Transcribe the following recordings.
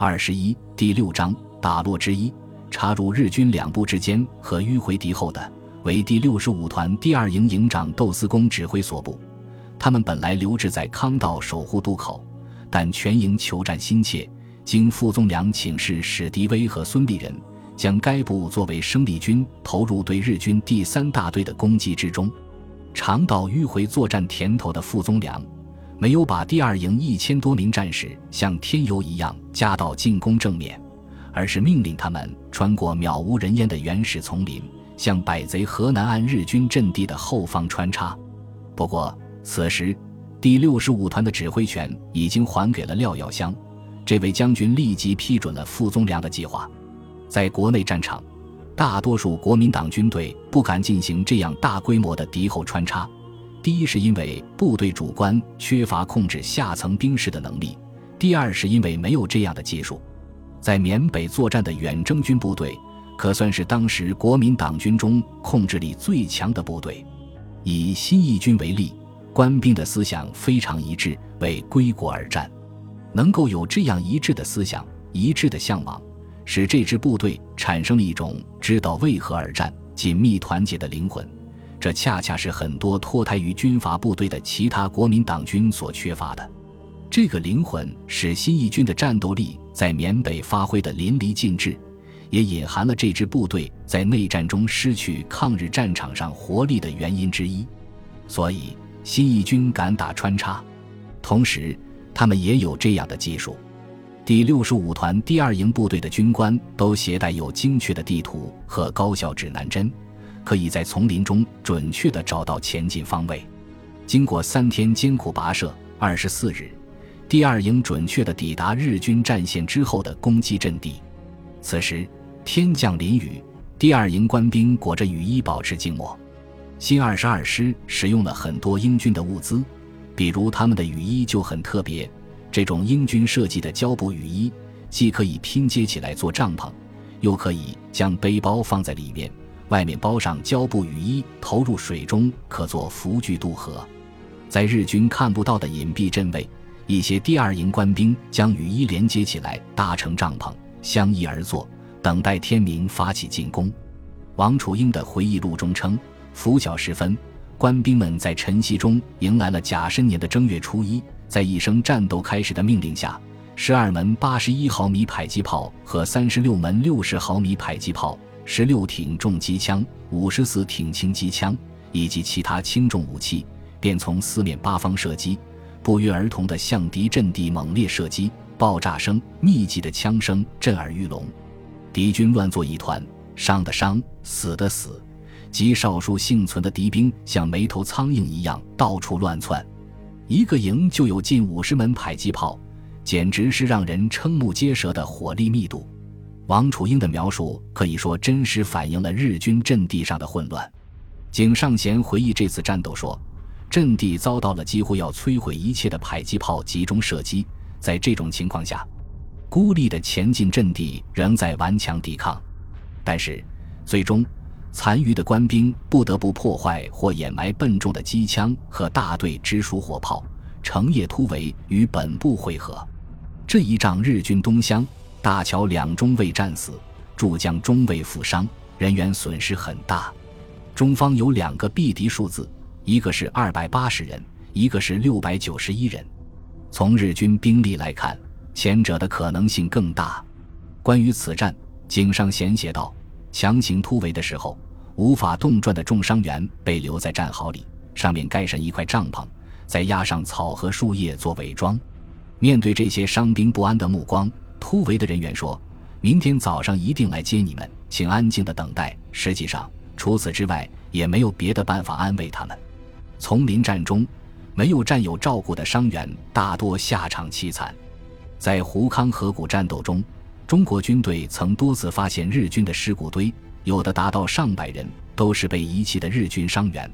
二十一第六章打落之一，插入日军两部之间和迂回敌后的为第六十五团第二营营长窦思公指挥所部。他们本来留置在康道守护渡口，但全营求战心切，经傅宗良请示史迪威和孙立人，将该部作为生力军投入对日军第三大队的攻击之中。尝到迂回作战甜头的傅宗良。没有把第二营一千多名战士像添油一样加到进攻正面，而是命令他们穿过渺无人烟的原始丛林，向百贼河南岸日军阵地的后方穿插。不过，此时第六十五团的指挥权已经还给了廖耀湘，这位将军立即批准了傅宗良的计划。在国内战场，大多数国民党军队不敢进行这样大规模的敌后穿插。第一是因为部队主官缺乏控制下层兵士的能力，第二是因为没有这样的技术。在缅北作战的远征军部队，可算是当时国民党军中控制力最强的部队。以新一军为例，官兵的思想非常一致，为归国而战。能够有这样一致的思想、一致的向往，使这支部队产生了一种知道为何而战、紧密团结的灵魂。这恰恰是很多脱胎于军阀部队的其他国民党军所缺乏的。这个灵魂使新一军的战斗力在缅北发挥的淋漓尽致，也隐含了这支部队在内战中失去抗日战场上活力的原因之一。所以，新一军敢打穿插，同时他们也有这样的技术。第六十五团第二营部队的军官都携带有精确的地图和高效指南针。可以在丛林中准确地找到前进方位。经过三天艰苦跋涉，二十四日，第二营准确地抵达日军战线之后的攻击阵地。此时天降淋雨，第二营官兵裹着雨衣保持静默。新二十二师使用了很多英军的物资，比如他们的雨衣就很特别。这种英军设计的胶布雨衣，既可以拼接起来做帐篷，又可以将背包放在里面。外面包上胶布雨衣，投入水中可做浮具渡河。在日军看不到的隐蔽阵位，一些第二营官兵将雨衣连接起来，搭成帐篷，相依而坐，等待天明发起进攻。王楚英的回忆录中称，拂晓时分，官兵们在晨曦中迎来了甲申年的正月初一，在一声战斗开始的命令下，十二门八十一毫米迫击炮和三十六门六十毫米迫击炮。十六挺重机枪、五十四挺轻机枪以及其他轻重武器，便从四面八方射击，不约而同地向敌阵地猛烈射击。爆炸声、密集的枪声震耳欲聋，敌军乱作一团，伤的伤，死的死，极少数幸存的敌兵像没头苍蝇一样到处乱窜。一个营就有近五十门迫击炮，简直是让人瞠目结舌的火力密度。王楚英的描述可以说真实反映了日军阵地上的混乱。井上贤回忆这次战斗说：“阵地遭到了几乎要摧毁一切的迫击炮集中射击，在这种情况下，孤立的前进阵地仍在顽强抵抗。但是，最终，残余的官兵不得不破坏或掩埋笨重的机枪和大队直属火炮，成夜突围与本部会合。这一仗，日军东乡。”大桥两中尉战死，驻江中尉负伤，人员损失很大。中方有两个毙敌数字，一个是二百八十人，一个是六百九十一人。从日军兵力来看，前者的可能性更大。关于此战，井上贤写道：强行突围的时候，无法动转的重伤员被留在战壕里，上面盖上一块帐篷，再压上草和树叶做伪装。面对这些伤兵不安的目光。突围的人员说：“明天早上一定来接你们，请安静的等待。”实际上，除此之外也没有别的办法安慰他们。丛林战中，没有战友照顾的伤员大多下场凄惨。在胡康河谷战斗中，中国军队曾多次发现日军的尸骨堆，有的达到上百人，都是被遗弃的日军伤员。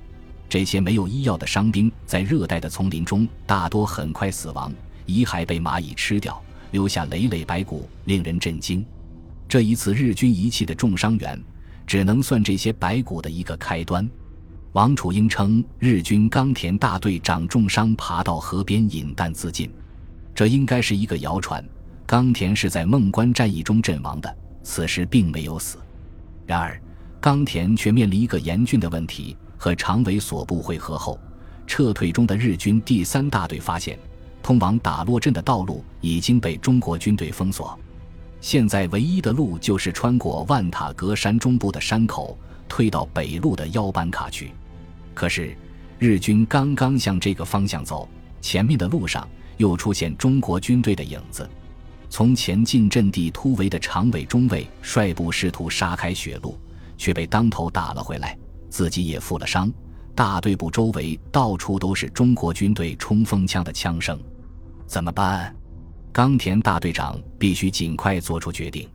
这些没有医药的伤兵在热带的丛林中，大多很快死亡，遗骸被蚂蚁吃掉。留下累累白骨，令人震惊。这一次日军遗弃的重伤员，只能算这些白骨的一个开端。王楚英称，日军冈田大队长重伤爬到河边饮弹自尽，这应该是一个谣传。冈田是在孟关战役中阵亡的，此时并没有死。然而，冈田却面临一个严峻的问题：和长尾所部会合后，撤退中的日军第三大队发现，通往打洛镇的道路已经被中国军队封锁。现在唯一的路就是穿过万塔格山中部的山口，退到北路的腰班卡去。可是，日军刚刚向这个方向走，前面的路上又出现中国军队的影子。从前进阵地突围的长尾中尉率部试图杀开血路，却被当头打了回来，自己也负了伤。大队部周围到处都是中国军队冲锋枪的枪声，怎么办？冈田大队长必须尽快做出决定。